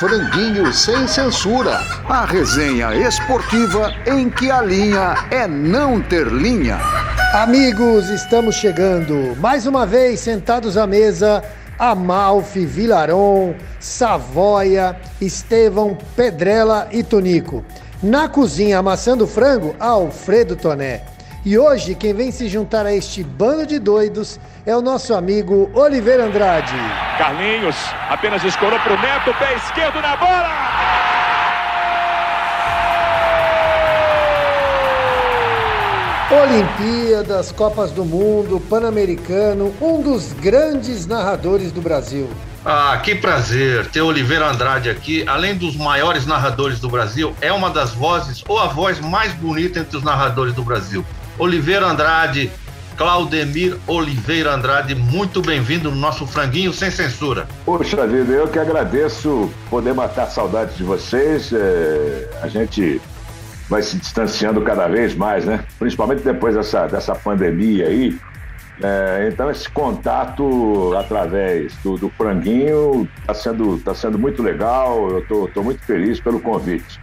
Franguinho Sem Censura. A resenha esportiva em que a linha é não ter linha. Amigos, estamos chegando mais uma vez sentados à mesa. Amalfi, Vilaron, Savoia, Estevão, Pedrela e Tonico. Na cozinha, amassando frango, Alfredo Toné. E hoje, quem vem se juntar a este bando de doidos é o nosso amigo Oliveira Andrade. Carlinhos apenas escorou para o Neto, pé esquerdo na bola! Olimpíadas, Copas do Mundo, Pan-Americano, um dos grandes narradores do Brasil. Ah, que prazer ter Oliveira Andrade aqui. Além dos maiores narradores do Brasil, é uma das vozes ou a voz mais bonita entre os narradores do Brasil. Oliveira Andrade, Claudemir Oliveira Andrade, muito bem-vindo no nosso Franguinho Sem Censura. Poxa vida, eu que agradeço poder matar saudades de vocês. É, a gente vai se distanciando cada vez mais, né? Principalmente depois dessa, dessa pandemia aí. É, então esse contato através do, do franguinho está sendo, tá sendo muito legal. Eu estou muito feliz pelo convite.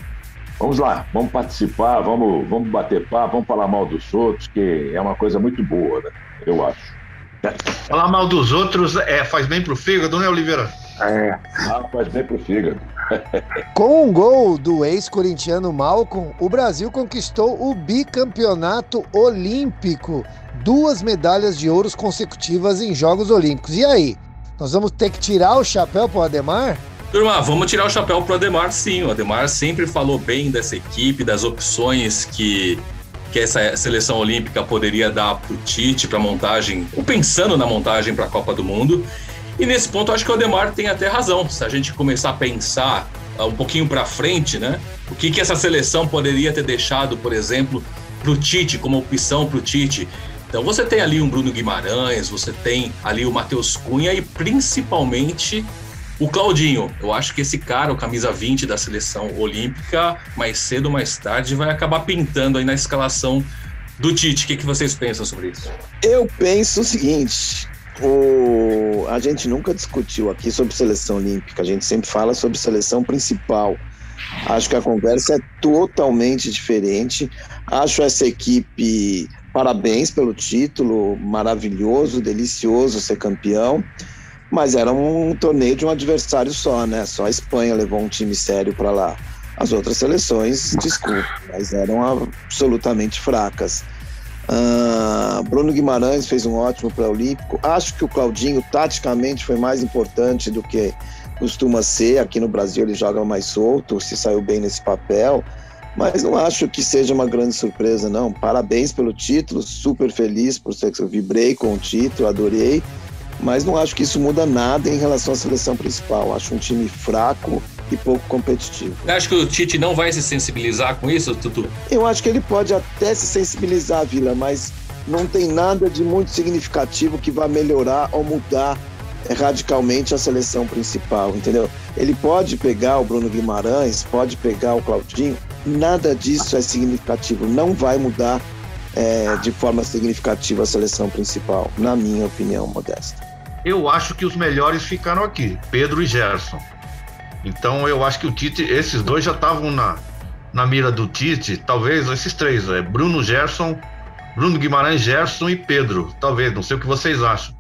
Vamos lá, vamos participar, vamos, vamos bater papo, vamos falar mal dos outros, que é uma coisa muito boa, né? Eu acho. Falar mal dos outros é, faz bem pro fígado, né, Oliveira? É, ah, faz bem pro fígado. Com um gol do ex-corintiano Malcolm, o Brasil conquistou o bicampeonato olímpico. Duas medalhas de ouros consecutivas em Jogos Olímpicos. E aí? Nós vamos ter que tirar o chapéu pro Ademar? Turma, vamos tirar o chapéu pro Ademar, sim. O Ademar sempre falou bem dessa equipe, das opções que, que essa seleção olímpica poderia dar pro Tite, pra montagem, ou pensando na montagem para a Copa do Mundo. E nesse ponto, acho que o Ademar tem até razão. Se a gente começar a pensar uh, um pouquinho para frente, né? O que, que essa seleção poderia ter deixado, por exemplo, pro Tite, como opção pro Tite. Então você tem ali um Bruno Guimarães, você tem ali o Matheus Cunha e principalmente o Claudinho, eu acho que esse cara, o camisa 20 da seleção olímpica, mais cedo ou mais tarde, vai acabar pintando aí na escalação do Tite. O que, que vocês pensam sobre isso? Eu penso o seguinte: o... a gente nunca discutiu aqui sobre seleção olímpica, a gente sempre fala sobre seleção principal. Acho que a conversa é totalmente diferente. Acho essa equipe parabéns pelo título, maravilhoso, delicioso ser campeão. Mas era um torneio de um adversário só, né? Só a Espanha levou um time sério para lá. As outras seleções, desculpa, mas eram absolutamente fracas. Uh, Bruno Guimarães fez um ótimo pré-olímpico. Acho que o Claudinho, taticamente, foi mais importante do que costuma ser. Aqui no Brasil ele joga mais solto, se saiu bem nesse papel. Mas não acho que seja uma grande surpresa, não. Parabéns pelo título, super feliz por ser que eu vibrei com o título, adorei mas não acho que isso muda nada em relação à seleção principal. Acho um time fraco e pouco competitivo. Acho que o Tite não vai se sensibilizar com isso, Tutu? Eu acho que ele pode até se sensibilizar, Vila, mas não tem nada de muito significativo que vá melhorar ou mudar eh, radicalmente a seleção principal, entendeu? Ele pode pegar o Bruno Guimarães, pode pegar o Claudinho, nada disso é significativo, não vai mudar é, de forma significativa a seleção principal, na minha opinião modesta eu acho que os melhores ficaram aqui, Pedro e Gerson. Então eu acho que o Tite, esses dois já estavam na, na mira do Tite, talvez esses três, é Bruno Gerson, Bruno Guimarães, Gerson e Pedro, talvez, não sei o que vocês acham.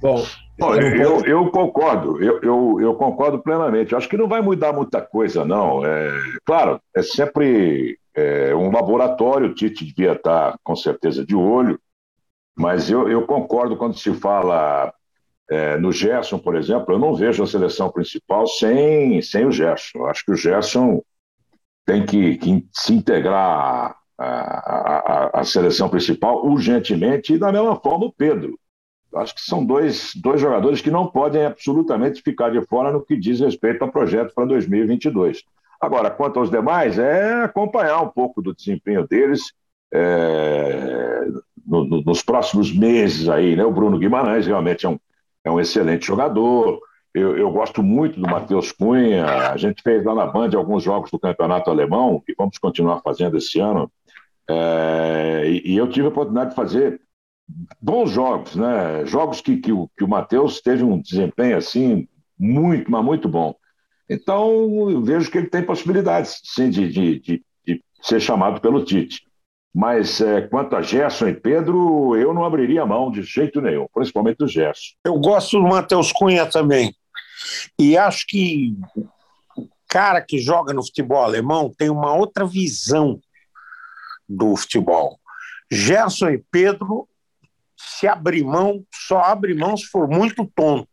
Bom, eu, eu, concordo, eu, eu, eu, concordo plenamente. Acho que não vai mudar muita coisa, não. É, claro, é sempre é, um laboratório, o Tite devia estar com certeza de olho, mas eu, eu concordo quando se fala é, no Gerson, por exemplo, eu não vejo a seleção principal sem, sem o Gerson. Eu acho que o Gerson tem que, que se integrar à, à, à, seleção principal urgentemente e da mesma forma o Pedro. Eu acho que são dois, dois jogadores que não podem absolutamente ficar de fora no que diz respeito ao projeto para 2022. Agora, quanto aos demais, é acompanhar um pouco do desempenho deles é, no, no, nos próximos meses aí, né? O Bruno Guimarães realmente é um, é um excelente jogador. Eu, eu gosto muito do Matheus Cunha. A gente fez lá na Band alguns jogos do Campeonato Alemão e vamos continuar fazendo esse ano. É, e, e, eu tive a oportunidade de fazer bons jogos, né? Jogos que, que o, que o Matheus teve um desempenho assim muito, mas muito bom. Então, eu vejo que ele tem possibilidades, sim, de, de, de, de ser chamado pelo Tite. Mas é, quanto a Gerson e Pedro, eu não abriria mão de jeito nenhum, principalmente do Gerson. Eu gosto do Matheus Cunha também. E acho que o cara que joga no futebol alemão tem uma outra visão do futebol. Gerson e Pedro, se abrir mão, só abre mão se for muito tonto.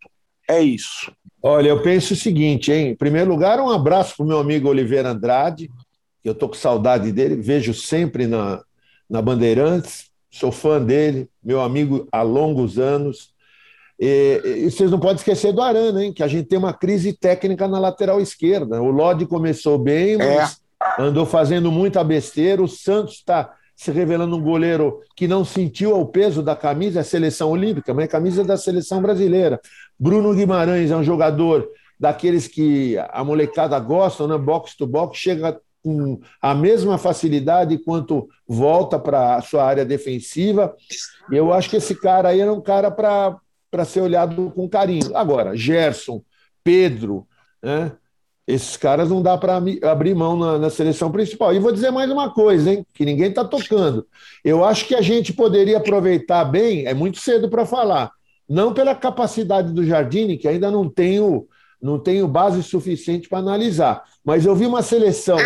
É isso. Olha, eu penso o seguinte, hein? Em primeiro lugar, um abraço para o meu amigo Oliveira Andrade, que eu estou com saudade dele, vejo sempre na, na Bandeirantes, sou fã dele, meu amigo há longos anos. E, e, vocês não podem esquecer do Arana, hein? Que a gente tem uma crise técnica na lateral esquerda. O Lodi começou bem, mas é. andou fazendo muita besteira. O Santos está se revelando um goleiro que não sentiu o peso da camisa, a seleção olímpica, mas a camisa da seleção brasileira. Bruno Guimarães é um jogador daqueles que a molecada gosta, né? Box to box, chega com a mesma facilidade quanto volta para a sua área defensiva. Eu acho que esse cara aí era um cara para ser olhado com carinho. Agora, Gerson, Pedro, né? Esses caras não dá para abrir mão na, na, seleção principal. E vou dizer mais uma coisa, hein? Que ninguém está tocando. Eu acho que a gente poderia aproveitar bem, é muito cedo para falar, não pela capacidade do Jardine, que ainda não tenho, não tenho base suficiente para analisar, mas eu vi uma seleção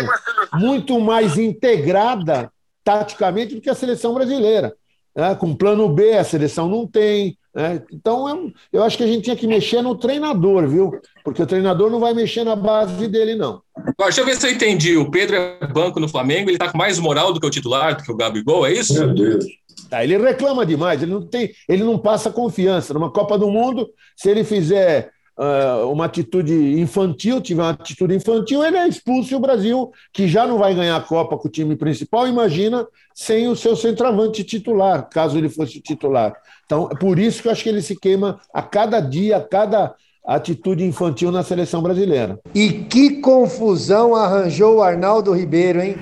muito mais integrada taticamente do que a seleção brasileira. Né? Com plano B, a seleção não tem. Né? Então, eu, eu acho que a gente tinha que mexer no treinador, viu? Porque o treinador não vai mexer na base dele, não. Deixa eu ver se eu entendi. O Pedro é banco no Flamengo, ele está com mais moral do que o titular, do que o Gabigol, é isso? Meu Deus. Tá, ele reclama demais, ele não tem, ele não passa confiança. Numa Copa do Mundo, se ele fizer uma atitude infantil, tiver uma atitude infantil, ele é expulso e o Brasil, que já não vai ganhar a Copa com o time principal, imagina sem o seu centroavante titular, caso ele fosse titular. Então, é por isso que eu acho que ele se queima a cada dia, a cada atitude infantil na seleção brasileira. E que confusão arranjou o Arnaldo Ribeiro, hein?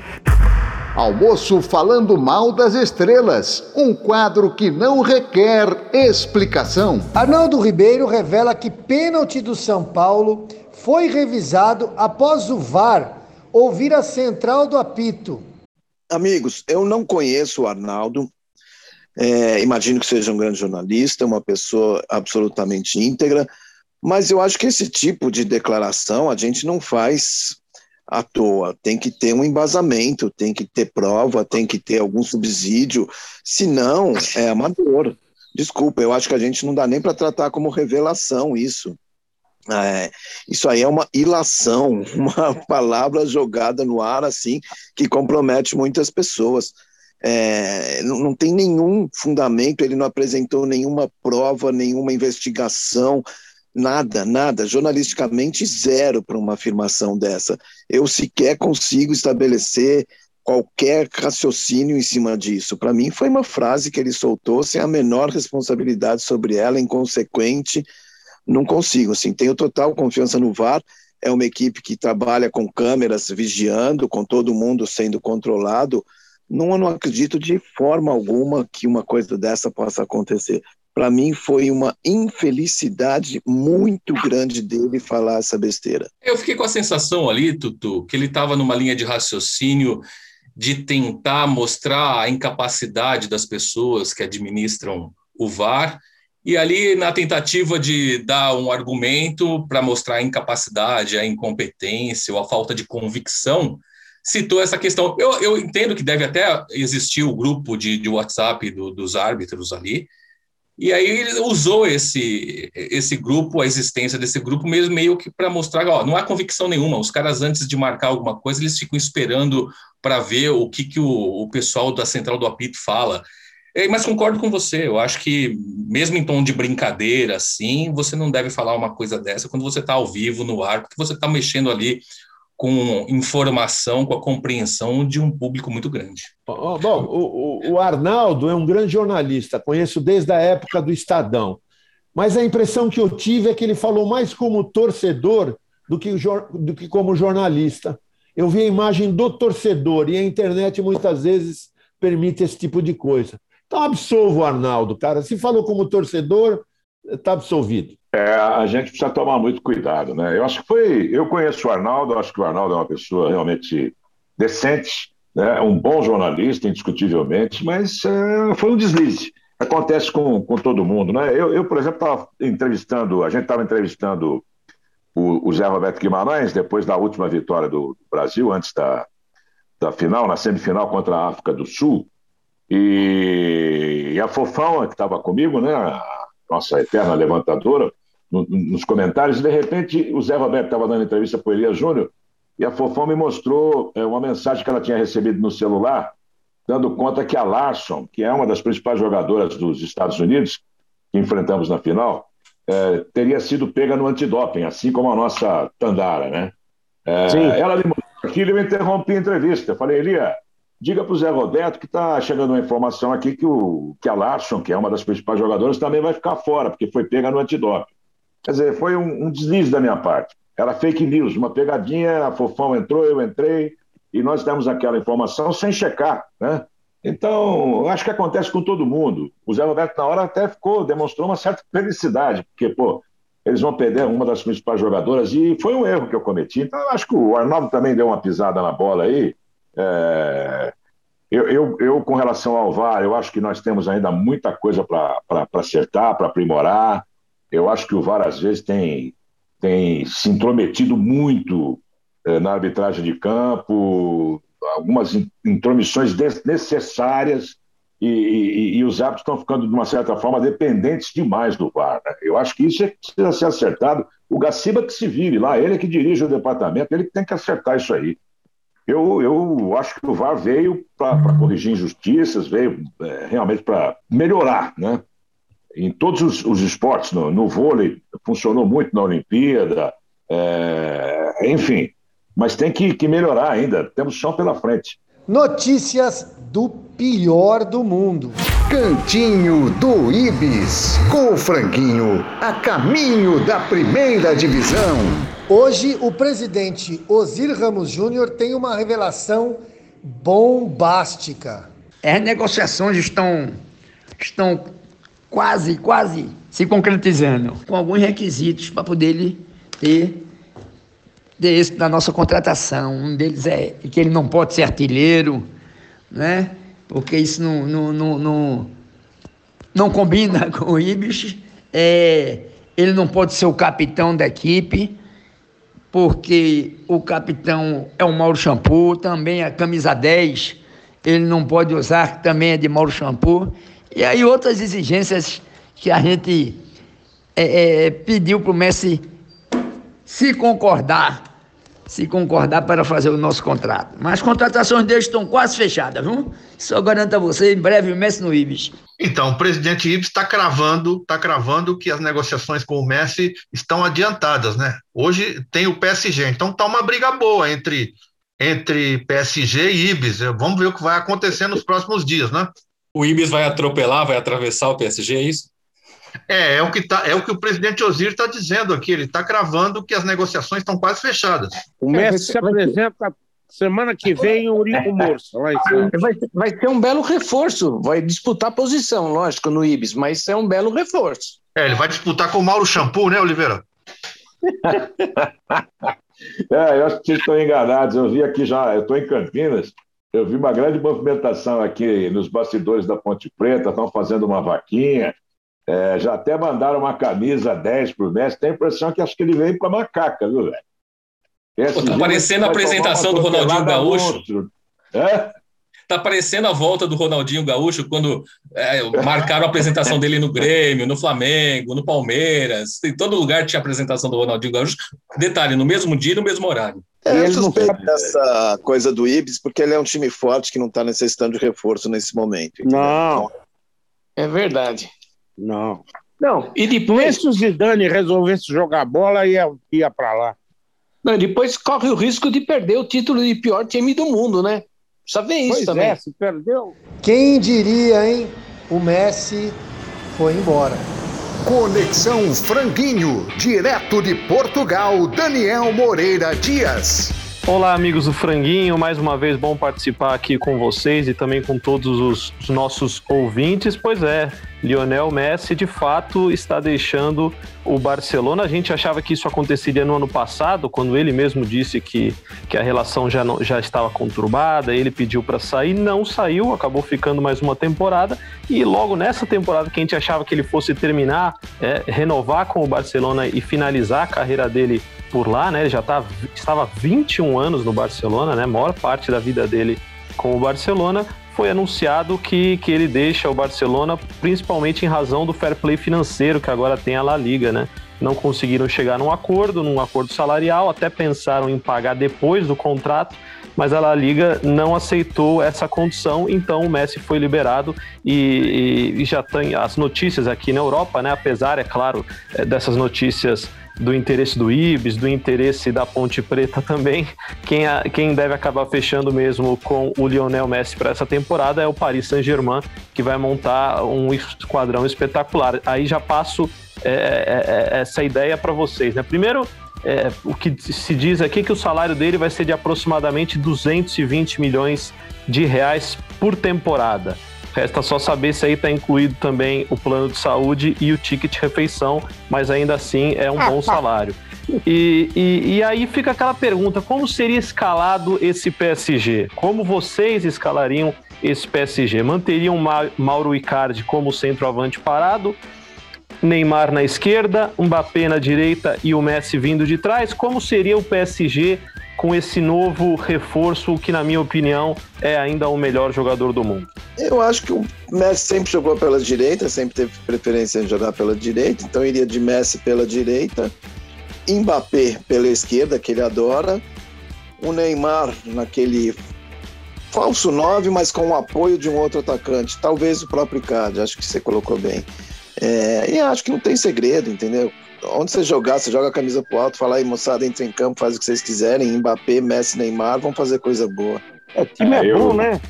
Almoço falando mal das estrelas, um quadro que não requer explicação. Arnaldo Ribeiro revela que pênalti do São Paulo foi revisado após o VAR ouvir a central do apito. Amigos, eu não conheço o Arnaldo. É, imagino que seja um grande jornalista, uma pessoa absolutamente íntegra, mas eu acho que esse tipo de declaração a gente não faz à toa. Tem que ter um embasamento, tem que ter prova, tem que ter algum subsídio, senão é amador. Desculpa, eu acho que a gente não dá nem para tratar como revelação isso. É, isso aí é uma ilação, uma palavra jogada no ar assim que compromete muitas pessoas. É, não, não tem nenhum fundamento, ele não apresentou nenhuma prova, nenhuma investigação, Nada, nada, jornalisticamente zero para uma afirmação dessa. Eu sequer consigo estabelecer qualquer raciocínio em cima disso. Para mim, foi uma frase que ele soltou sem a menor responsabilidade sobre ela, inconsequente. Não consigo, assim, tenho total confiança no VAR. É uma equipe que trabalha com câmeras vigiando, com todo mundo sendo controlado. Não, não acredito de forma alguma que uma coisa dessa possa acontecer para mim foi uma infelicidade muito grande dele falar essa besteira. Eu fiquei com a sensação ali, Tutu, que ele estava numa linha de raciocínio de tentar mostrar a incapacidade das pessoas que administram o VAR e ali na tentativa de dar um argumento para mostrar a incapacidade, a incompetência ou a falta de convicção, citou essa questão. Eu, eu entendo que deve até existir o grupo de, de WhatsApp do, dos árbitros ali, e aí ele usou esse, esse grupo, a existência desse grupo, mesmo meio que para mostrar, ó, não há convicção nenhuma. Os caras, antes de marcar alguma coisa, eles ficam esperando para ver o que, que o, o pessoal da central do apito fala. É, mas concordo com você, eu acho que, mesmo em tom de brincadeira, assim, você não deve falar uma coisa dessa quando você está ao vivo, no ar, porque você está mexendo ali com informação, com a compreensão de um público muito grande. Bom, o, o, Arnaldo é um grande jornalista, conheço desde a época do Estadão, mas a impressão que eu tive é que ele falou mais como torcedor do que, do que como jornalista. Eu vi a imagem do torcedor e a internet muitas vezes permite esse tipo de coisa. Então absolvo o Arnaldo, cara. Se falou como torcedor, está absolvido. É, a gente precisa tomar muito cuidado, né? Eu acho que foi. Eu conheço o Arnaldo, acho que o Arnaldo é uma pessoa realmente decente, né? um bom jornalista, indiscutivelmente, mas é, foi um deslize. Acontece com, com todo mundo, né? Eu, eu por exemplo, estava entrevistando, a gente estava entrevistando o, o, Zé Roberto Guimarães, depois da última vitória do Brasil, antes da, da final, na semifinal contra a África do Sul, e, e a Fofão, que estava comigo, né? Nossa eterna levantadora, no, nos comentários, e de repente o Zé Roberto estava dando entrevista para o Elias Júnior, e a Fofão me mostrou é, uma mensagem que ela tinha recebido no celular, dando conta que a Larson, que é uma das principais jogadoras dos Estados Unidos, que enfrentamos na final, é, teria sido pega no antidoping, assim como a nossa Tandara, né? É, ela me mostrou aquilo e eu interrompi a entrevista. Eu falei, Elia, diga para o Zé Roberto que está chegando uma informação aqui que, o, que a Larson, que é uma das principais jogadoras, também vai ficar fora, porque foi pega no antidoping. Quer dizer, foi um, um deslize da minha parte. Era fake news, uma pegadinha, a Fofão entrou, eu entrei, e nós temos aquela informação sem checar, né? Então, acho que acontece com todo mundo. O Zé Roberto, na hora, até ficou, demonstrou uma certa felicidade, porque, pô, eles vão perder uma das principais jogadoras, e foi um erro que eu cometi. Então, acho que o Arnaldo também deu uma pisada na bola aí. É... Eu, eu, eu, com relação ao VAR, eu acho que nós temos ainda muita coisa para acertar, para aprimorar. Eu acho que o VAR, às vezes, tem, tem se intrometido muito eh, na arbitragem de campo, algumas intromissões desnecessárias, e, e, e, os árbitros estão ficando, de uma certa forma, dependentes demais do VAR. Né? Eu acho que isso é, precisa ser acertado. O Gaciba que se vive lá, ele é que dirige o departamento, ele que tem que acertar isso aí. Eu, eu acho que o VAR veio para corrigir injustiças, veio é, realmente para melhorar, né? Em todos os, os esportes, no, no, vôlei, funcionou muito na Olimpíada, é, enfim, mas tem que, que melhorar ainda, temos chão pela frente. Notícias do pior do mundo. Cantinho do Ibis, com o franguinho a caminho da primeira divisão. Hoje, o presidente Osir Ramos Júnior tem uma revelação bombástica. As negociações estão, estão quase, quase se concretizando, com alguns requisitos para poder ele ter, ter êxito na nossa contratação. Um deles é que ele não pode ser artilheiro, né? porque isso não, não, não, não, não combina com o Ibis. É, ele não pode ser o capitão da equipe, porque o capitão é o Mauro Shampoo, também a camisa 10 ele não pode usar, que também é de Mauro Shampoo. E aí outras exigências que a gente é, é, pediu para o Messi se concordar, se concordar para fazer o nosso contrato. Mas as contratações deles estão quase fechadas, viu? Só garanto a você, em breve o Messi no Ibis. Então, o presidente Ibis está cravando, está cravando que as negociações com o Messi estão adiantadas, né? Hoje tem o PSG, então tá uma briga boa entre entre PSG e Ibis. Vamos ver o que vai acontecer nos próximos dias, né? O Ibis vai atropelar, vai atravessar o PSG, é isso? É, é o que, tá, é o, que o presidente Osir está dizendo aqui. Ele está cravando que as negociações estão quase fechadas. O Messi se apresenta semana que vem o Urico Morso. Vai, vai, vai ter um belo reforço. Vai disputar posição, lógico, no Ibis, mas é um belo reforço. É, ele vai disputar com o Mauro Shampoo, né, Oliveira? é, eu acho que vocês estão enganados. Eu vi aqui já, eu estou em Campinas. Eu vi uma grande movimentação aqui nos bastidores da Ponte Preta, estão fazendo uma vaquinha. É, já até mandaram uma camisa 10 para o Messi. Tem a impressão que acho que ele veio com a macaca, viu, velho? Está aparecendo a apresentação do Ronaldinho Gaúcho. É? Tá parecendo a volta do Ronaldinho Gaúcho quando é, marcaram a apresentação dele no Grêmio, no Flamengo, no Palmeiras. Em todo lugar tinha apresentação do Ronaldinho Gaúcho. Detalhe, no mesmo dia e no mesmo horário. É, eu suspeito não... dessa coisa do Ibis, porque ele é um time forte que não está necessitando de reforço nesse momento. Entendeu? Não. É verdade. Não. Não, e depois. Se o Zidane resolvesse jogar bola, ia, ia para lá. Não, depois corre o risco de perder o título de pior time do mundo, né? Precisa ver isso pois também. É, se perdeu. Quem diria, hein? O Messi foi embora. Conexão Franguinho, direto de Portugal, Daniel Moreira Dias. Olá, amigos do Franguinho. Mais uma vez, bom participar aqui com vocês e também com todos os, os nossos ouvintes. Pois é, Lionel Messi de fato está deixando o Barcelona. A gente achava que isso aconteceria no ano passado, quando ele mesmo disse que, que a relação já, não, já estava conturbada, ele pediu para sair, não saiu, acabou ficando mais uma temporada. E logo nessa temporada que a gente achava que ele fosse terminar, é, renovar com o Barcelona e finalizar a carreira dele por lá, né? Ele já tá, estava 21 anos no Barcelona, né? A maior parte da vida dele com o Barcelona. Foi anunciado que, que ele deixa o Barcelona principalmente em razão do fair play financeiro que agora tem a La Liga, né? Não conseguiram chegar num acordo, num acordo salarial, até pensaram em pagar depois do contrato, mas a La Liga não aceitou essa condição, então o Messi foi liberado e, e, e já tem as notícias aqui na Europa, né? Apesar, é claro, é, dessas notícias do interesse do Ibis, do interesse da Ponte Preta também. Quem, a, quem deve acabar fechando mesmo com o Lionel Messi para essa temporada é o Paris Saint-Germain, que vai montar um esquadrão espetacular. Aí já passo é, é, é essa ideia para vocês. Né? Primeiro, é, o que se diz aqui é que o salário dele vai ser de aproximadamente 220 milhões de reais por temporada. Resta só saber se aí está incluído também o plano de saúde e o ticket refeição, mas ainda assim é um bom salário. E, e, e, aí fica aquela pergunta: como seria escalado esse PSG? Como vocês escalariam esse PSG? Manteriam Mauro Icardi como centroavante parado? Neymar na esquerda, Mbappé na direita e o Messi vindo de trás? Como seria o PSG com esse novo reforço, que na minha opinião é ainda o melhor jogador do mundo? Eu acho que o Messi sempre jogou pela direita, sempre teve preferência em jogar pela direita, então iria de Messi pela direita, Mbappé pela esquerda, que ele adora, o Neymar naquele falso 9, mas com o apoio de um outro atacante, talvez o próprio Icardi, acho que você colocou bem. É, e acho que não tem segredo, entendeu? Onde você jogar, você joga a camisa pro alto, fala aí, moçada, entra em campo, faz o que vocês quiserem, Mbappé, Messi, Neymar, vão fazer coisa boa. É, o time é, é bom, eu... né?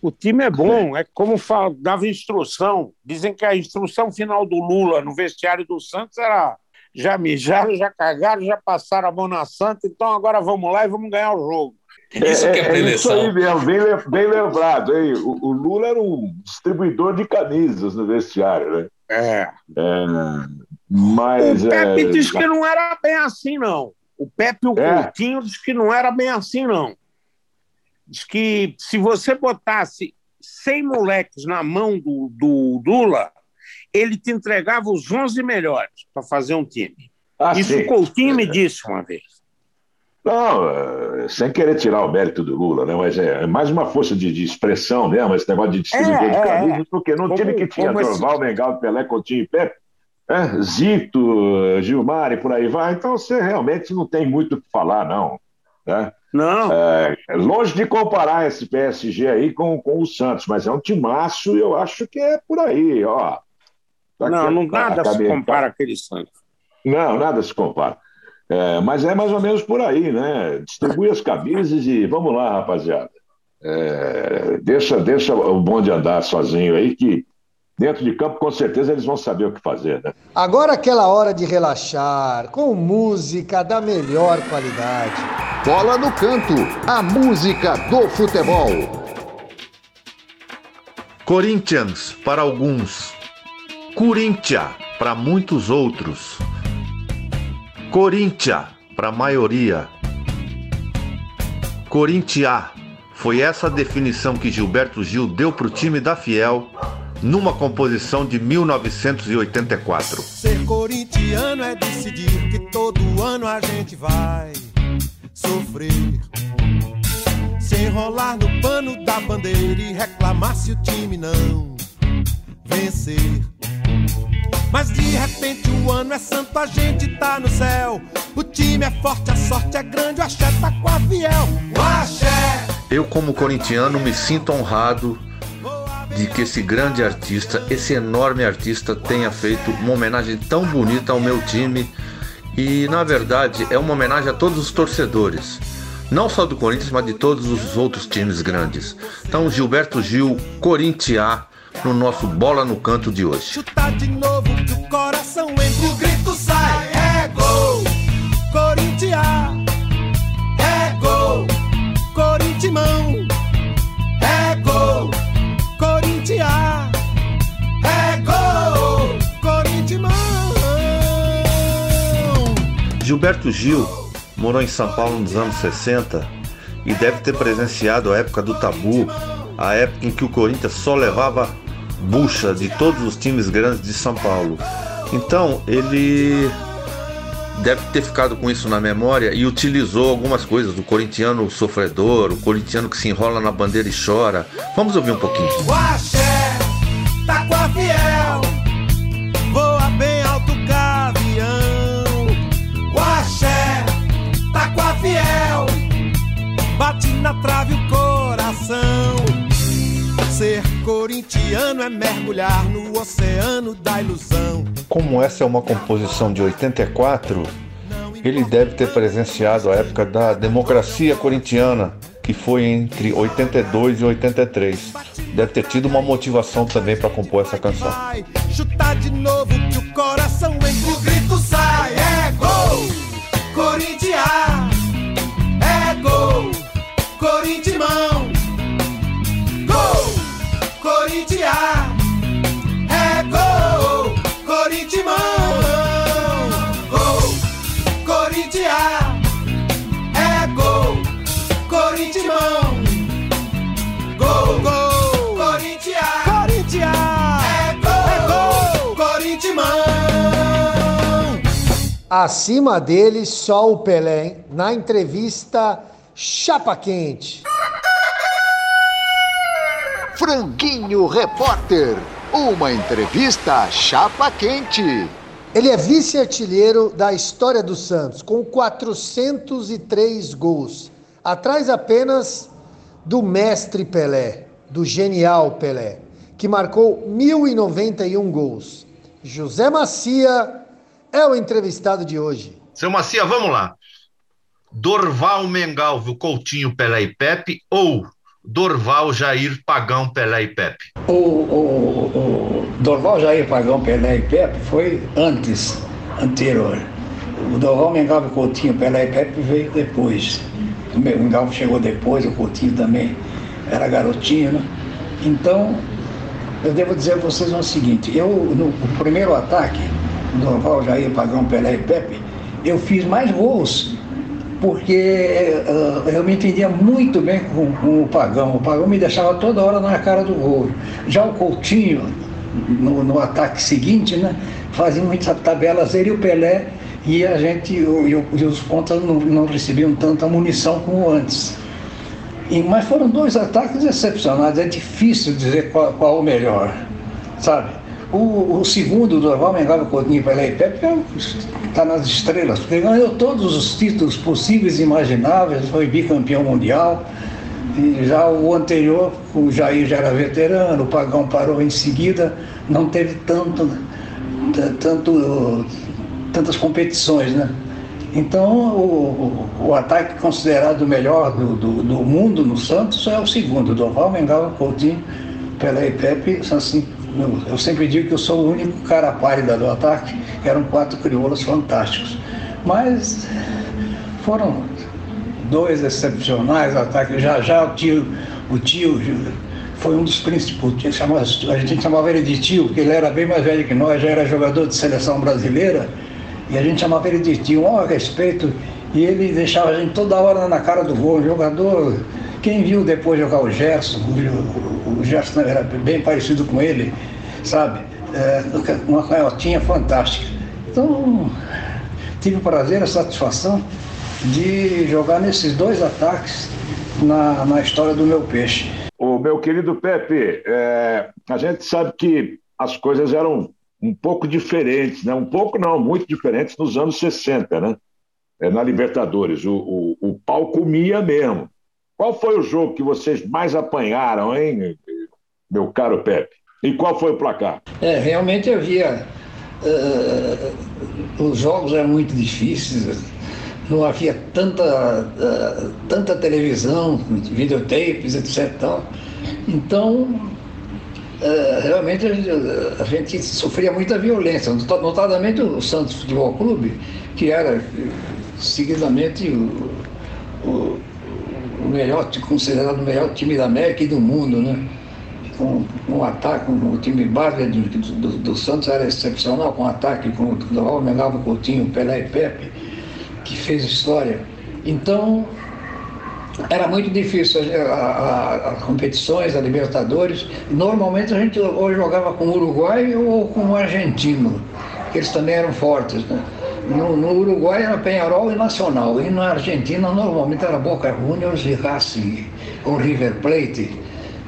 O time é bom, é como fala, dava instrução. Dizem que a instrução final do Lula no vestiário do Santos era já mijaram, já cagaram, já passaram a mão na Santa, então agora vamos lá e vamos ganhar o jogo. Isso que é, é, é isso aí mesmo, bem, bem lembrado. Hein? O, o, Lula era um distribuidor de camisas no vestiário, né? É. é mas, o Pepe é... disse que não era bem assim, não. O Pepe e o é. Coutinho disse que não era bem assim, não. Diz que se você botasse 100 moleques na mão do, do Lula, ele te entregava os 11 melhores para fazer um time. Ah, Isso sim. o Coutinho me disse uma vez. Não, é, sem querer tirar o mérito do Lula, né? mas é, é mais uma força de, de expressão mesmo, esse negócio de distribuidor é, de camisas, é, porque num time que tinha Dorval, Mengal, Pelé, Coutinho e Pepe, é, Zito, Gilmar e por aí vai, então você realmente não tem muito o que falar, não. Né? Não. É, longe de comparar esse PSG aí com, com o Santos, mas é um timaço e eu acho que é por aí, ó. Tá não, não nada se compara aquele Santos. Não, nada se compara. É, mas é mais ou menos por aí, né? Distribui as camisas e vamos lá, rapaziada. É, deixa, deixa o bonde andar sozinho aí, que dentro de campo com certeza eles vão saber o que fazer, né? Agora aquela hora de relaxar, com música da melhor qualidade. Bola no canto, a música do futebol. Corinthians para alguns, Corinthians para muitos outros. Corinthians para a maioria. Corinthians foi essa a definição que Gilberto Gil deu para o time da Fiel numa composição de 1984. Ser corintiano é decidir que todo ano a gente vai sofrer. Se enrolar no pano da bandeira e reclamar se o time não vencer. Mas de repente o ano é santo, a gente tá no céu. O time é forte, a sorte é grande, o axé tá com a fiel. O axé! Eu, como corintiano, me sinto honrado de que esse grande artista, esse enorme artista, tenha feito uma homenagem tão bonita ao meu time. E na verdade é uma homenagem a todos os torcedores, não só do Corinthians, mas de todos os outros times grandes. Então, Gilberto Gil, Corinthians no nosso Bola no Canto de hoje. Chutar de novo que o coração entra, o grito Gilberto Gil morou em São Paulo nos anos 60 e deve ter presenciado a época do tabu, a época em que o Corinthians só levava bucha de todos os times grandes de São Paulo. Então ele deve ter ficado com isso na memória e utilizou algumas coisas do corintiano sofredor, o corintiano que se enrola na bandeira e chora. Vamos ouvir um pouquinho. O axé tá com a corintiano é mergulhar no oceano da ilusão. Como essa é uma composição de 84, ele deve ter presenciado a época da democracia corintiana, que foi entre 82 e 83. Deve ter tido uma motivação também para compor essa canção. Chutar de novo que o coração entra, o grito sai. É gol, Corinthians. É gol, Corinthians. Gol, Corinthians. É gol, Corinthians. Gol, Corinthians. É gol, Corinthians. Gol, gol. É gol, Corinthians. Acima dele, só o Pelé, hein? Na entrevista Chapa Quente. Franguinho Repórter. Uma entrevista chapa quente. Ele é vice-artilheiro da história do Santos, com 403 gols. Atrás apenas do mestre Pelé, do genial Pelé, que marcou 1.091 gols. José Macia é o entrevistado de hoje. Seu Macia, vamos lá. Dorval Mengalvio, Coutinho, Pelé e Pepe ou Dorval Jair Pagão, Pelé e Pepe? O, o, o Dorval Jair Pagão Pelé e Pepe foi antes, anterior. O Dorval Mengalvio Coutinho Pelé e Pepe veio depois. O Mengalvio chegou depois, o Coutinho também era garotinho, né? Então, eu devo dizer a vocês o seguinte, eu, no primeiro ataque, Dorval Jair Pagão Pelé e Pepe, eu fiz mais gols porque uh, eu me entendia muito bem com, com, o Pagão. O Pagão me deixava toda hora na cara do gol. Já o Coutinho, no, no ataque seguinte, né, fazia muitas tabelas, ele e o Pelé, e a gente, e, e os pontas não, não, recebiam tanta munição como antes. E, mas foram dois ataques excepcionais, é difícil dizer qual, qual o melhor, sabe? O, o segundo, do Orval Mengava Coutinho Pelé e Pepe, está nas estrelas, porque ganhou todos os títulos possíveis e imagináveis, foi bicampeão mundial. E já o anterior, o Jair já era veterano, o Pagão parou em seguida, não teve tanto, tanto, tantas competições, né? Então, o, o, ataque considerado o melhor do, do, do, mundo no Santos é o segundo, Doval, Mengava, Coutinho, Pelé e Pepe, assim, eu, eu sempre digo que eu sou o único cara pálida do ataque, eram quatro crioulos fantásticos. Mas foram dois excepcionais ataques. Já já o tio, o tio foi um dos principais. A gente chamava ele de tio, porque ele era bem mais velho que nós, já era jogador de seleção brasileira, e a gente chamava ele de tio, um respeito, e ele deixava a gente toda hora na cara do gol, jogador. Quem viu depois jogar o Gerson, o, Gerson era bem parecido com ele, sabe? É, uma canhotinha fantástica. Então, tive o prazer, a satisfação de jogar nesses dois ataques na, na história do meu peixe. O meu querido Pepe, é, a gente sabe que as coisas eram um pouco diferentes, né? Um pouco não, muito diferentes nos anos 60, né? É, na Libertadores, o, o, o pau comia mesmo. Qual foi o jogo que vocês mais apanharam, hein, meu caro Pepe? E qual foi o placar? É, realmente havia. Uh, os jogos eram muito difíceis, não havia tanta, uh, tanta televisão, videotapes, etc. Então, uh, realmente a gente, sofria muita violência, notadamente o Santos Futebol Clube, que era seguidamente o, o melhor, considerado o melhor time da América e do mundo, né? com um ataque, com o time base do, do, do, Santos era excepcional, com ataque com o Mengalva Coutinho, Pelé e Pepe. que fez história. Então, era muito difícil as competições, a Libertadores. Normalmente a gente ou jogava com o Uruguai ou com o argentino, que eles também eram fortes. Né? No, no, Uruguai era Penharol e Nacional, e na Argentina normalmente era Boca Juniors e Racing, ou River Plate.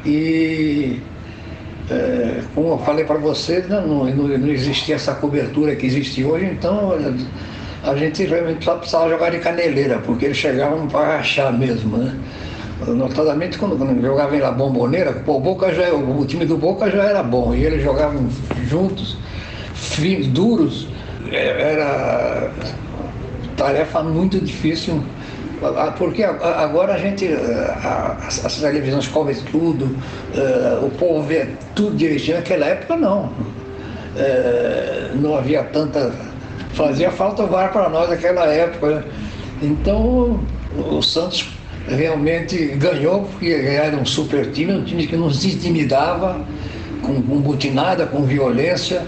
E é, como eu falei para você, não, não, não, existia essa cobertura que existe hoje, então a gente realmente só precisava jogar de caneleira, porque eles chegavam para rachar mesmo, né? Notadamente quando, quando jogava em La Bombonera, pô, Boca já, o time do Boca já era bom, e eles jogavam juntos, fins, duros, era tarefa muito difícil, porque agora a gente, as, televisões cobrem tudo, é, o povo vê tudo direitinho, naquela época não. É, não havia tanta fazia falta o VAR para nós naquela época. Né? Então o Santos realmente ganhou, porque era um super time, um time que nos intimidava, com, com butinada, com violência.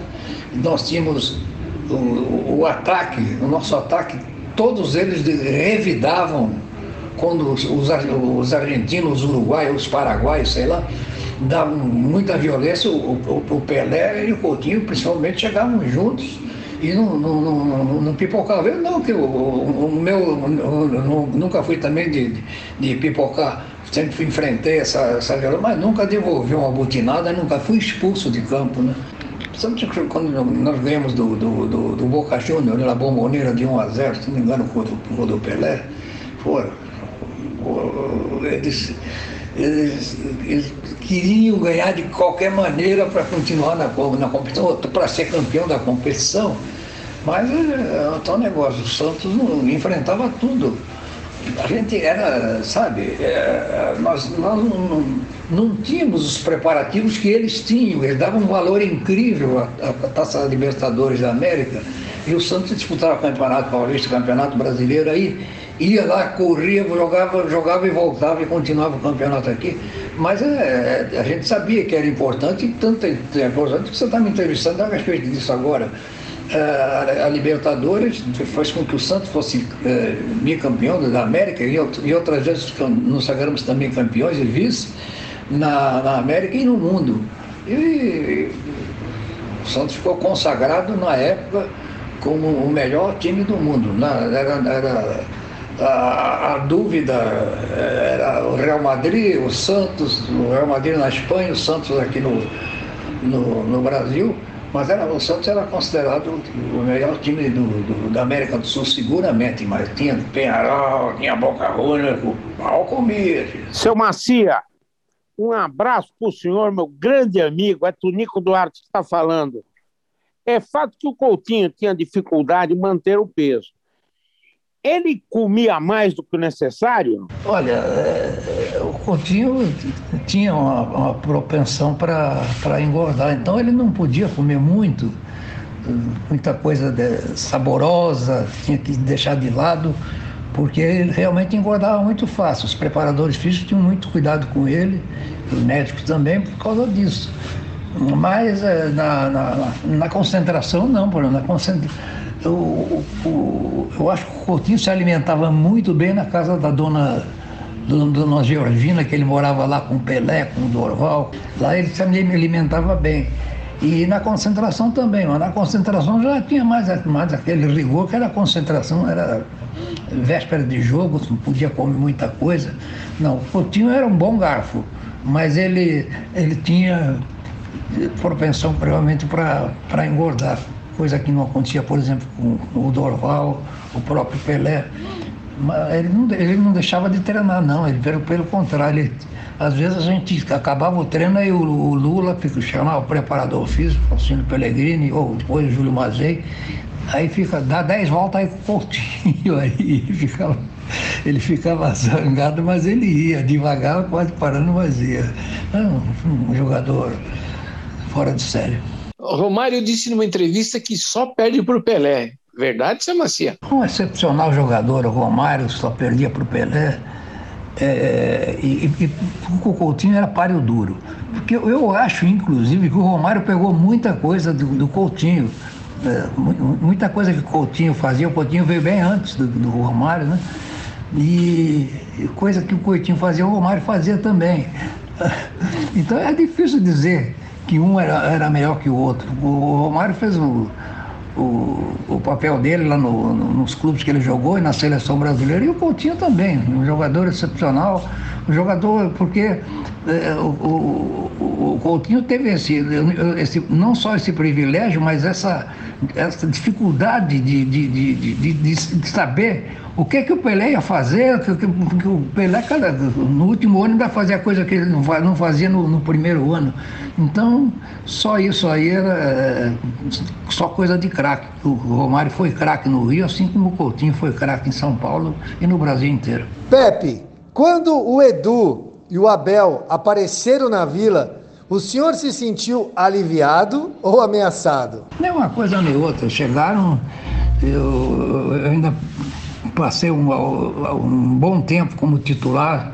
Nós tínhamos o, o, ataque, o nosso ataque, todos eles revidavam quando os, os argentinos, os uruguaios, os paraguaios, sei lá, davam muita violência. O, o, o Pelé e o Coutinho, principalmente, chegavam juntos e não, não, não, não pipocava. Eu não, que o, o meu eu, nunca fui também de, de pipocar, sempre enfrentei essa, essa violência, mas nunca devolvi uma butinada, nunca fui expulso de campo, né? Principalmente quando nós ganhamos do, do, do, do Boca Juniors, na bomboneira de 1 a 0, se não me engano, com o do Pelé, foram. Eles, eles, eles, queriam ganhar de qualquer maneira para continuar na, na competição, para ser campeão da competição. Mas é, é um negócio, o Santos não, enfrentava tudo. A gente era, sabe, é, nós, nós não, não, tínhamos os preparativos que eles tinham, eles davam um valor incrível à, à Taça Libertadores da América. E o Santos disputava Campeonato Paulista, Campeonato Brasileiro, aí ia lá, corria, jogava, jogava e voltava e continuava o campeonato aqui. Mas é, a gente sabia que era importante, tanto é importante que você está me entrevistando a respeito disso agora. É, a, Libertadores fez com que o Santos fosse é, bicampeão da América e, e outras vezes nos sagramos também campeões e vice na, na América e no mundo. E, o Santos ficou consagrado na época como o melhor time do mundo. Na, era, era a, a, dúvida era o Real Madrid, o Santos, o Real Madrid na Espanha, o Santos aqui no, no, no Brasil. Mas era, o Santos era considerado o melhor time do, do, da América do Sul, seguramente, mas tinha Penharol, tinha Boca Juniors, o comia. Seu Macia, um abraço para o senhor, meu grande amigo, é Tunico Duarte que está falando. É fato que o Coutinho tinha dificuldade em manter o peso. Ele comia mais do que o necessário? Olha, é, o Coutinho tinha uma, uma propensão para engordar, então ele não podia comer muito, muita coisa de, saborosa, tinha que deixar de lado, porque ele realmente engordava muito fácil. Os preparadores físicos tinham muito cuidado com ele, os médicos também, por causa disso. Mas é, na, na, na concentração, não, na concentração eu, eu, eu acho que o Coutinho se alimentava muito bem na casa da dona, dona Georgina, que ele morava lá com o Pelé, com o Dorval. Lá ele se alimentava bem. E na concentração também, mas na concentração já tinha mais, mais aquele rigor, que era concentração, era véspera de jogo, não podia comer muita coisa. Não, o Coutinho era um bom garfo, mas ele, ele tinha propensão provavelmente para engordar coisa que não acontecia, por exemplo, com o Dorval, o próprio Pelé. Ele não, ele não deixava de treinar, não, ele pelo, pelo contrário. Ele, às vezes a gente acabava o treino e o, o Lula chamava o preparador físico, Alcino Pellegrini, ou depois o Júlio Mazei, aí fica, dá 10 voltas aí com o Coutinho, aí ficava, ele ficava zangado, mas ele ia, devagar, quase parando, mas ia. Um, um jogador fora de série. Romário disse numa entrevista que só perde para o Pelé. Verdade, seu Macia? Um excepcional jogador, o Romário só perdia para o Pelé. É, e, e, o Coutinho era páreo duro. Porque eu, acho, inclusive, que o Romário pegou muita coisa do, do Coutinho. é, muita coisa que o Coutinho fazia, o Coutinho veio bem antes do, do Romário, né? E coisa que o Coutinho fazia, o Romário fazia também. Então é difícil dizer que um era, era melhor que o outro. O Romário fez o, o, o papel dele lá no, no, nos clubes que ele jogou e na seleção brasileira, e o Coutinho também, um jogador excepcional, um jogador, porque é, o, o, o, Coutinho teve esse, esse, não só esse privilégio, mas essa, essa dificuldade de, de, de, de, de saber o que, que o Pelé ia fazer, o Pelé, cara, no último ano ainda fazia coisa que ele não fazia no, no primeiro ano. Então, só isso aí era é, só coisa de craque. O Romário foi craque no Rio, assim como o Coutinho foi craque em São Paulo e no Brasil inteiro. Pepe, quando o Edu e o Abel apareceram na vila, o senhor se sentiu aliviado ou ameaçado? Nem uma coisa nem outra. Chegaram, eu, eu ainda passei um, um, bom tempo como titular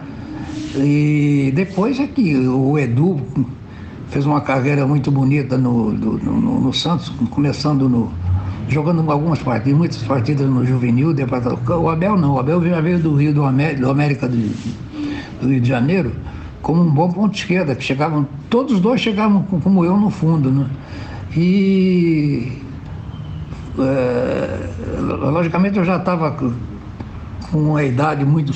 e depois é que o Edu fez uma carreira muito bonita no, no, no, Santos, começando no, jogando algumas partidas, muitas partidas no juvenil, o Abel não, o Abel já veio do Rio do, América, do América do, do Rio de Janeiro, como um bom ponto de esquerda, que chegavam, todos os dois chegavam como eu no fundo, né? E é, logicamente eu já estava com uma idade muito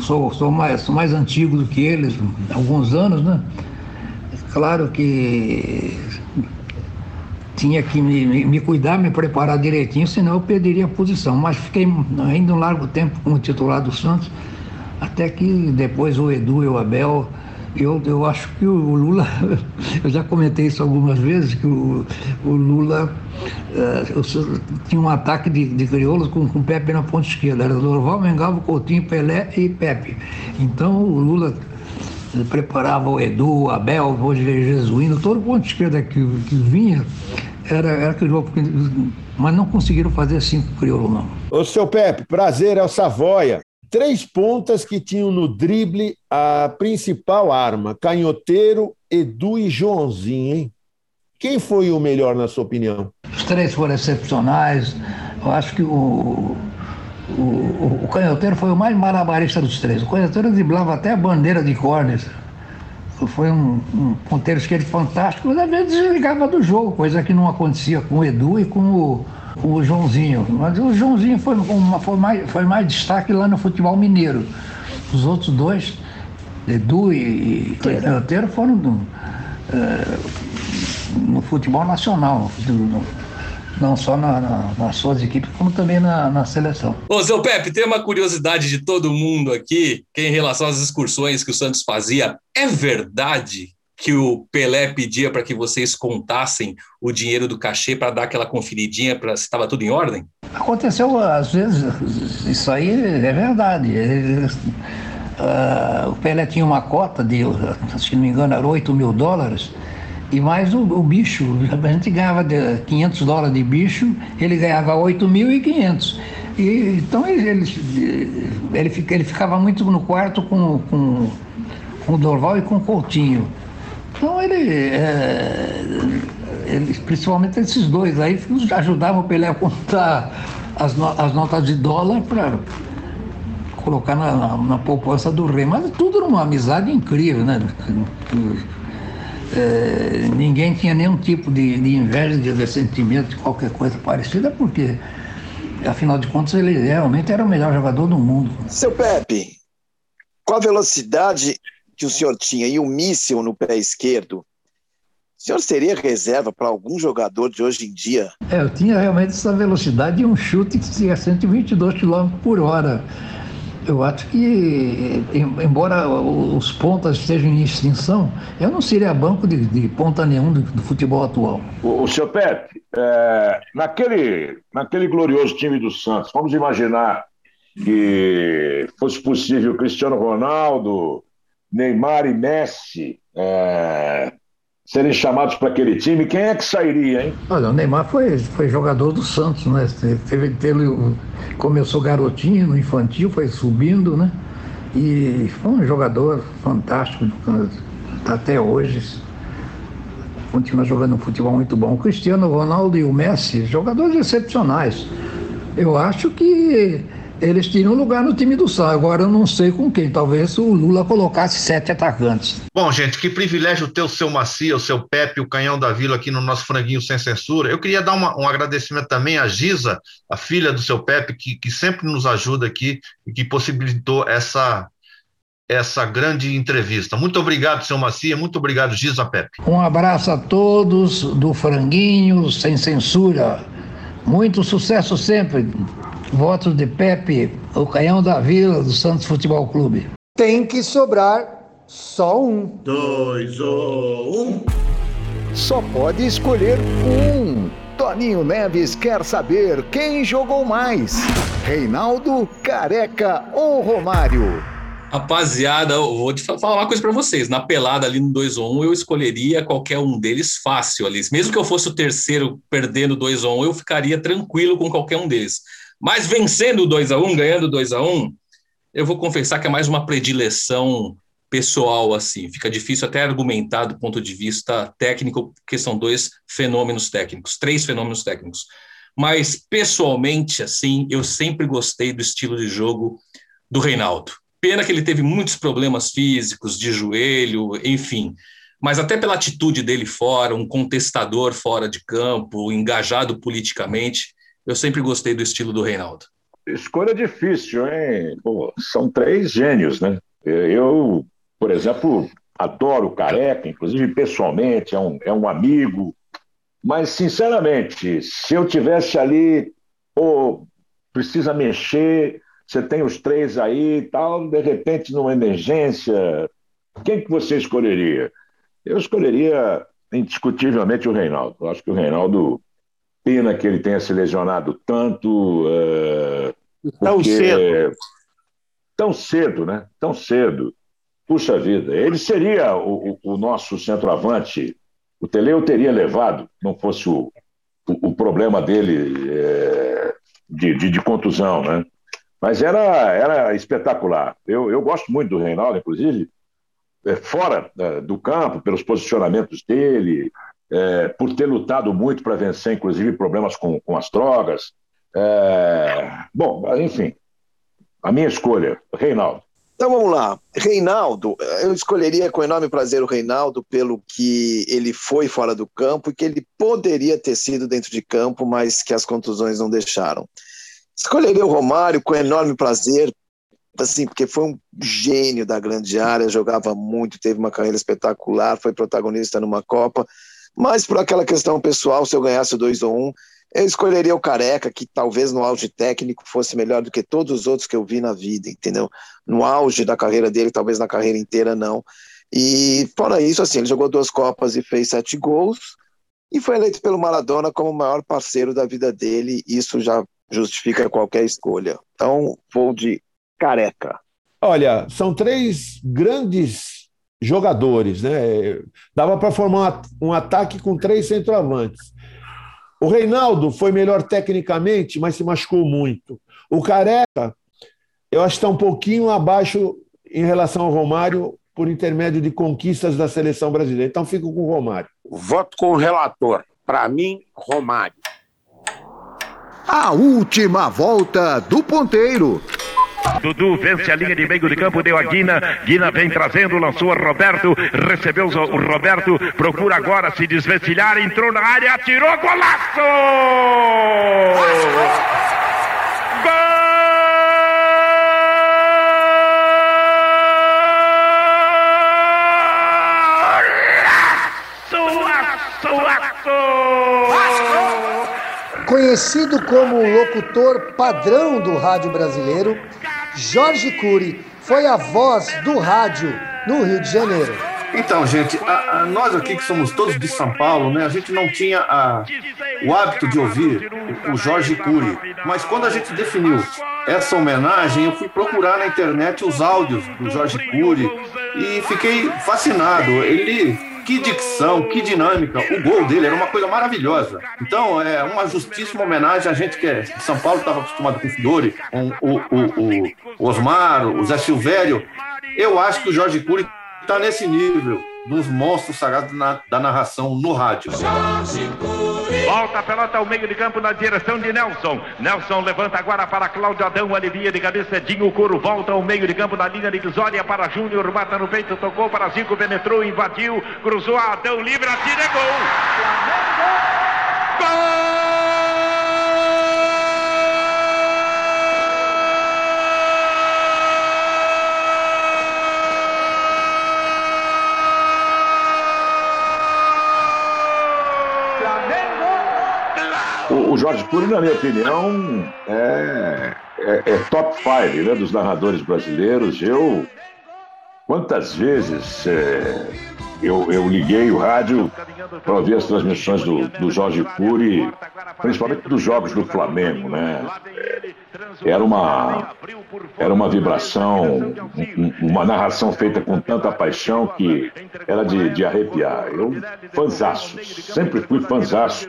sou, sou mais sou mais antigo do que eles, alguns anos, né? Claro que tinha que me, me, cuidar, me preparar direitinho, senão eu perderia a posição. Mas fiquei ainda um largo tempo como titular do Santos até que depois o Edu e o Abel, eu, eu acho que o Lula, eu já comentei isso algumas vezes, que o, o Lula uh, tinha um ataque de, de crioulos com, com Pepe na ponta esquerda. Era Dorval, Mengalvo, Coutinho, Pelé e Pepe. Então o Lula preparava o Edu, o Abel, o Jesuíno, todo ponto esquerda que, que vinha, era, era jogo. Mas não conseguiram fazer cinco crioulos, não. Ô, seu Pepe, prazer, é o Savoia três pontas que tinham no drible a principal arma: Canhoteiro, Edu e Joãozinho, hein? Quem foi o melhor, na sua opinião? Os três foram excepcionais. Eu acho que o, o, o, Canhoteiro foi o mais malabarista dos três. O Canhoteiro driblava até a bandeira de cornes. Foi um, um ponteiro esquerdo fantástico, mas às vezes desligava do jogo, coisa que não acontecia com o Edu e com o, o Joãozinho. Mas o Joãozinho foi, uma, foi, mais, foi mais destaque lá no futebol mineiro. Os outros dois, Edu e Canhoteiro, foram do, é, no futebol nacional. No, não só na, na, nas suas equipes, como também na, na seleção. Ô, seu Pepe, tem uma curiosidade de todo mundo aqui, que é em relação às excursões que o Santos fazia. É verdade que o Pelé pedia para que vocês contassem o dinheiro do cachê para dar aquela conferidinha para se estava tudo em ordem? Aconteceu às vezes, isso aí é verdade. Uh, o Pelé tinha uma cota de, se não me engano, era 8 mil dólares, e mais o, o bicho, a gente ganhava 500 dólares de bicho, ele ganhava 8.500. E, então ele, ele, ele, ele ficava muito no quarto com, com, com o Dorval e com o Coutinho. Então ele, é, ele, principalmente esses dois aí, ajudavam o Pelé a contar as, no, as notas de dólar para colocar na, na, na, poupança do rei. Mas tudo era uma amizade incrível, né? É, ninguém tinha nenhum tipo de, de inveja, de ressentimento, de qualquer coisa parecida, porque, afinal de contas, ele realmente era o melhor jogador do mundo. Seu Pepe, qual a velocidade que o senhor tinha e o míssil no pé esquerdo, o senhor seria reserva para algum jogador de hoje em dia? É, eu tinha realmente essa velocidade e um chute que tinha 122 km por hora. Eu acho que, embora os pontas estejam em extinção, eu não seria banco de, de ponta nenhum do, do, futebol atual. O, o senhor Pepe, é, naquele, naquele glorioso time do Santos, vamos imaginar que fosse possível Cristiano Ronaldo, Neymar e Messi é, serem chamados para aquele time, quem é que sairia, hein? Olha, o Neymar foi, foi jogador do Santos, né? Teve, teve, começou garotinho no infantil, foi subindo, né? E foi um jogador fantástico até hoje. continua jogando um futebol muito bom. O Cristiano Ronaldo e o Messi, jogadores excepcionais. Eu acho que eles tinham lugar no time do Sal. Agora eu não sei com quem. Talvez o Lula colocasse sete atacantes. Bom, gente, que privilégio ter o seu Macia, o seu Pepe, o Canhão da Vila aqui no nosso franguinho sem censura. Eu queria dar uma, um agradecimento também à Giza, a filha do seu Pepe, que, que sempre nos ajuda aqui e que possibilitou essa, essa grande entrevista. Muito obrigado, seu Macia. Muito obrigado, Giza Pepe. Um abraço a todos do Franguinho Sem Censura. Muito sucesso sempre. Votos de Pepe, o canhão da Vila do Santos Futebol Clube. Tem que sobrar só um. Dois ou um. Só pode escolher um. Toninho Neves quer saber quem jogou mais: Reinaldo, Careca ou Romário? Rapaziada, eu vou te falar uma coisa para vocês. Na pelada ali no 2 ou 1, um, eu escolheria qualquer um deles fácil ali. Mesmo que eu fosse o terceiro perdendo 2 ou 1, um, eu ficaria tranquilo com qualquer um deles. Mas vencendo 2 a 1 um, ganhando 2 a 1 um, eu vou confessar que é mais uma predileção pessoal, assim. Fica difícil até argumentar do ponto de vista técnico, porque são dois fenômenos técnicos, três fenômenos técnicos. Mas, pessoalmente, assim, eu sempre gostei do estilo de jogo do Reinaldo. Pena que ele teve muitos problemas físicos, de joelho, enfim. Mas até pela atitude dele fora, um contestador fora de campo, engajado politicamente, eu sempre gostei do estilo do Reinaldo. Escolha difícil, hein? Pô, são três gênios, né? Eu, por exemplo, adoro o Careca, inclusive pessoalmente, é um, é um amigo. Mas, sinceramente, se eu tivesse ali, pô, precisa mexer, você tem os três aí e tal, de repente, numa emergência, quem que você escolheria? Eu escolheria indiscutivelmente o Reinaldo. Eu acho que o Reinaldo Pena que ele tenha se lesionado tanto. Uh, tão cedo. Tão cedo, né? Tão cedo. Puxa vida, ele seria o, o, o nosso centroavante. O Tele eu teria levado, não fosse o, o, o problema dele é, de, de, de, contusão, né? Mas era, era espetacular. Eu, eu gosto muito do Reinaldo, inclusive, é, fora do campo, pelos posicionamentos dele, é, por ter lutado muito para vencer, inclusive, problemas com, com as drogas. É, bom, enfim, a minha escolha, Reinaldo. Então vamos lá. Reinaldo, eu escolheria com enorme prazer o Reinaldo pelo que ele foi fora do campo e que ele poderia ter sido dentro de campo, mas que as contusões não deixaram. Escolheria o Romário com enorme prazer, assim, porque foi um gênio da grande área, jogava muito, teve uma carreira espetacular, foi protagonista numa Copa, mas por aquela questão pessoal, se eu ganhasse dois ou um, eu escolheria o Careca, que talvez no auge técnico fosse melhor do que todos os outros que eu vi na vida, entendeu? No auge da carreira dele, talvez na carreira inteira não. E fora isso, assim, ele jogou duas Copas e fez sete gols, e foi eleito pelo Maradona como o maior parceiro da vida dele, isso já justifica qualquer escolha. Então, vou de Careca. Olha, são três grandes jogadores, né? Dava para formar um ataque com três centroavantes. O Reinaldo foi melhor tecnicamente, mas se machucou muito. O Careca, eu acho que está um pouquinho abaixo em relação ao Romário por intermédio de conquistas da seleção brasileira. Então fico com o Romário. Voto com o relator. Para mim, Romário. A última volta do ponteiro. Dudu vence a linha de meio de campo, deu a Guina. Guina vem trazendo, lançou a Roberto, recebeu o Roberto, procura agora se desvencilhar, entrou na área, atirou, golaço! Gol! Conhecido como o locutor padrão do rádio brasileiro, Jorge Cury foi a voz do rádio no Rio de Janeiro. Então, gente, a, a, nós aqui que somos todos de São Paulo, né, a gente não tinha a, o hábito de ouvir o, Jorge Cury. Mas quando a gente definiu essa homenagem, eu fui procurar na internet os áudios do Jorge Cury e fiquei fascinado. Ele que dicção, que dinâmica. O gol dele era uma coisa maravilhosa. Então, é uma justíssima homenagem a gente que é de São Paulo, estava acostumado com o Fiore, com o, o, o, Osmar, o Zé Silvério. Eu acho que o Jorge Cury está nesse nível. dos monstros sagrados na, da narração no rádio. Volta a pelota ao meio de campo na direção de Nelson. Nelson levanta agora para Cláudio Adão, alivia de cabeça Dinho Coro. Volta ao meio de campo na linha divisória para Júnior. Mata no peito, tocou para Zico, penetrou, invadiu, cruzou Adão, livre, atira, gol! Gol! O, o Jorge Cury, na minha opinião, é, é, é top 5 né, dos narradores brasileiros. Eu, quantas vezes é, eu, eu liguei o rádio para ouvir as transmissões do, do Jorge Cury, principalmente dos jogos do Flamengo, né? Era uma, era uma vibração, um- uma narração feita com tanta paixão que era de, de arrepiar. Eu, fanzaço, sempre fui fanzaço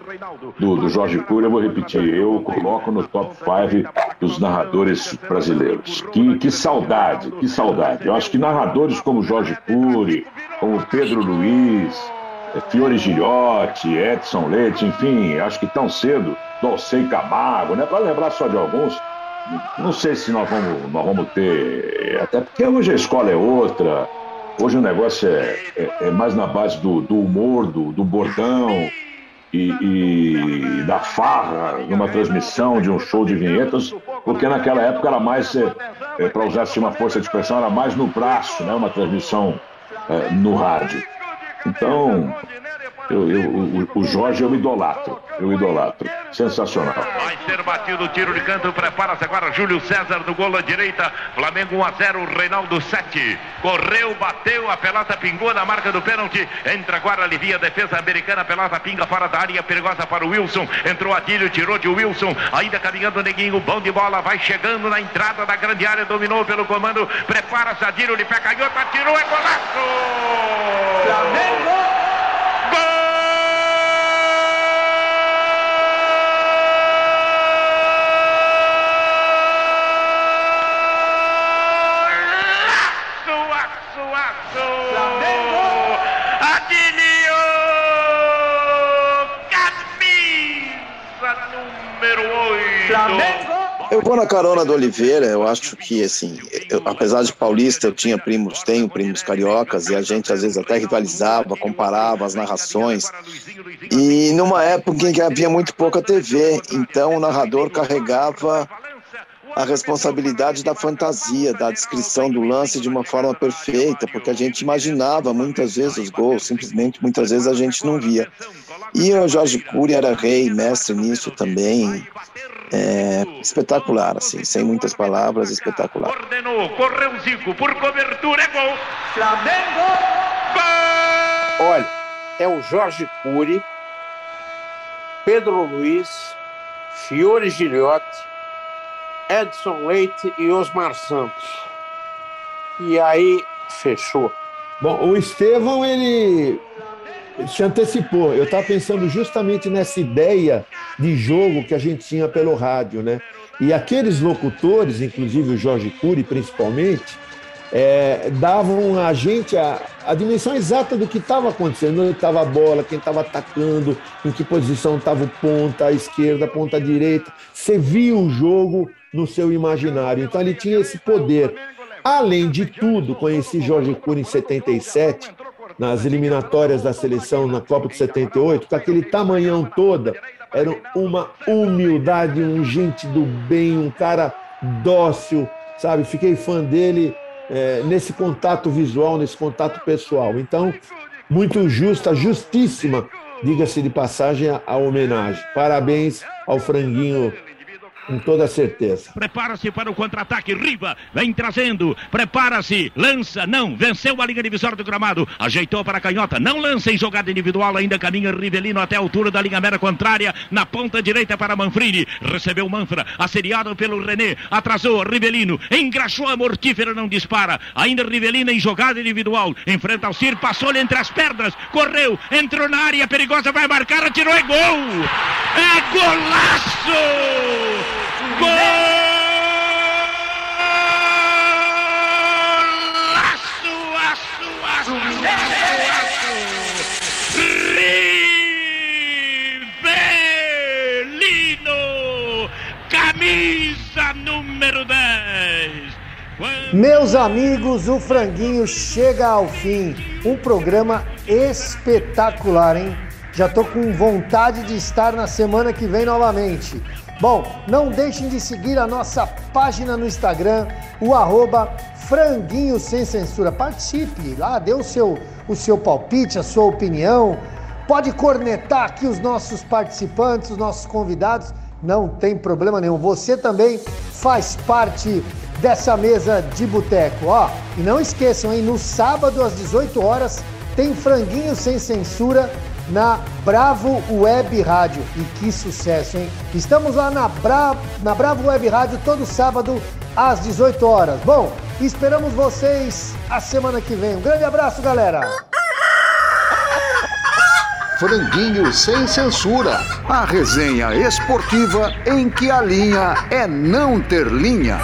do, do Jorge Cury, eu vou repetir, eu coloco no top 5 dos narradores brasileiros. Que, que saudade, que saudade. Eu acho que narradores como Jorge Cury, como Pedro Luiz, eh, Fiore Gilhote, Edson Leite, enfim, acho que tão cedo, Dolcei Camargo, né? Para lembrar só de alguns, não sei se nós vamos, nós vamos ter, até porque hoje a escola é outra, hoje o negócio é, é- é mais na base do, do humor, do, do bordão e, e da farra numa transmissão de um show de vinhetas, porque naquela época era mais, para usar assim, uma força de expressão, era mais no braço, né? uma transmissão é, no rádio. Então, eu, eu- o, o Jorge eu idolatro, eu idolatro. Sensacional. Vai ser batido o tiro de canto, prepara-se agora Júlio César no gol à direita, Flamengo 1 a 0, Reinaldo 7. Correu, bateu, a pelota pingou na marca do pênalti, entra agora, alivia a defesa americana, a pelota pinga fora da área, perigosa para o Wilson, entrou Adílio, tirou de Wilson, ainda caminhando o neguinho, bom de bola, vai chegando na entrada da grande área, dominou pelo comando, prepara-se Adílio, de pé canhota, tirou, é golaço! Flamengo! Aço, aço, Flamengo! Adilio! Camisa número 8. Eu vou na carona do Oliveira, eu acho que, assim, eu- apesar de paulista, eu tinha primos, tenho primos cariocas, e a gente às vezes até rivalizava, comparava as narrações. E numa época em que havia muito pouca TV, então o narrador carregava a responsabilidade da fantasia, da descrição do lance de uma forma perfeita, porque a gente imaginava muitas vezes os gols, simplesmente muitas vezes a gente não via. E o Jorge Cury era rei, mestre nisso também. É, espetacular, assim, sem muitas palavras, espetacular. Ordenou, correu Zico, por cobertura, é gol! Flamengo! Olha, é o Jorge Cury, Pedro Luiz, Fiore Gilhote, Edson Leite e Osmar Santos. E aí fechou. Bom, o Estevão, ele se antecipou. Eu estava pensando justamente nessa ideia de jogo que a gente tinha pelo rádio, né? E aqueles locutores, inclusive o Jorge Cury principalmente, é, davam a gente a, a dimensão exata do que estava acontecendo, onde estava a bola, quem estava atacando, em que posição estava o ponta, a esquerda, a ponta direita. Você via o jogo no seu imaginário. Então ele tinha esse poder. Além de tudo, conheci Jorge Cury em 77, nas eliminatórias da seleção na Copa de 78, com aquele tamanhão toda, era uma humildade, um gente do bem, um cara dócil, sabe? Fiquei fã dele é, nesse contato visual, nesse contato pessoal. Então, muito justa, justíssima, diga-se de passagem, a homenagem. Parabéns ao Franguinho, com toda certeza. Prepara-se para o contra-ataque. Riva vem trazendo. Prepara-se. Lança. Não. Venceu a linha divisória do gramado. Ajeitou para a canhota. Não lança em jogada individual. Ainda caminha Rivelino até a altura da linha mera contrária. Na ponta direita para Manfrini. Recebeu Manfra. Assediado pelo René. Atrasou. Rivelino. Engraxou a mortífera. Não dispara. Ainda Rivelino em jogada individual. Enfrenta o Cir. Passou-lhe entre as pernas. Correu. Entrou na área perigosa. Vai marcar. Atirou. É gol. É golaço! Golaço! Aço, aço, aço, aço. Rivelino! Camisa número 10! Meus amigos, o Franguinho chega ao fim. Um programa espetacular, hein? Já tô com vontade de estar na semana que vem novamente. Bom, não deixem de seguir a nossa página no Instagram, o arroba Franguinho Sem Censura. Participe lá, dê o seu, o seu palpite, a sua opinião. Pode cornetar aqui os nossos participantes, os nossos convidados. Não tem problema nenhum. Você também faz parte dessa mesa de boteco. Ó, e não esqueçam, hein? No sábado às 18 horas tem franguinho sem censura na Bravo Web Rádio. E que sucesso, hein? Estamos lá na, Bra... na Bravo Web Rádio todo sábado às 18 horas. Bom, esperamos vocês a semana que vem. Um grande abraço, galera! Franguinho sem censura. A resenha esportiva em que a linha é não ter linha.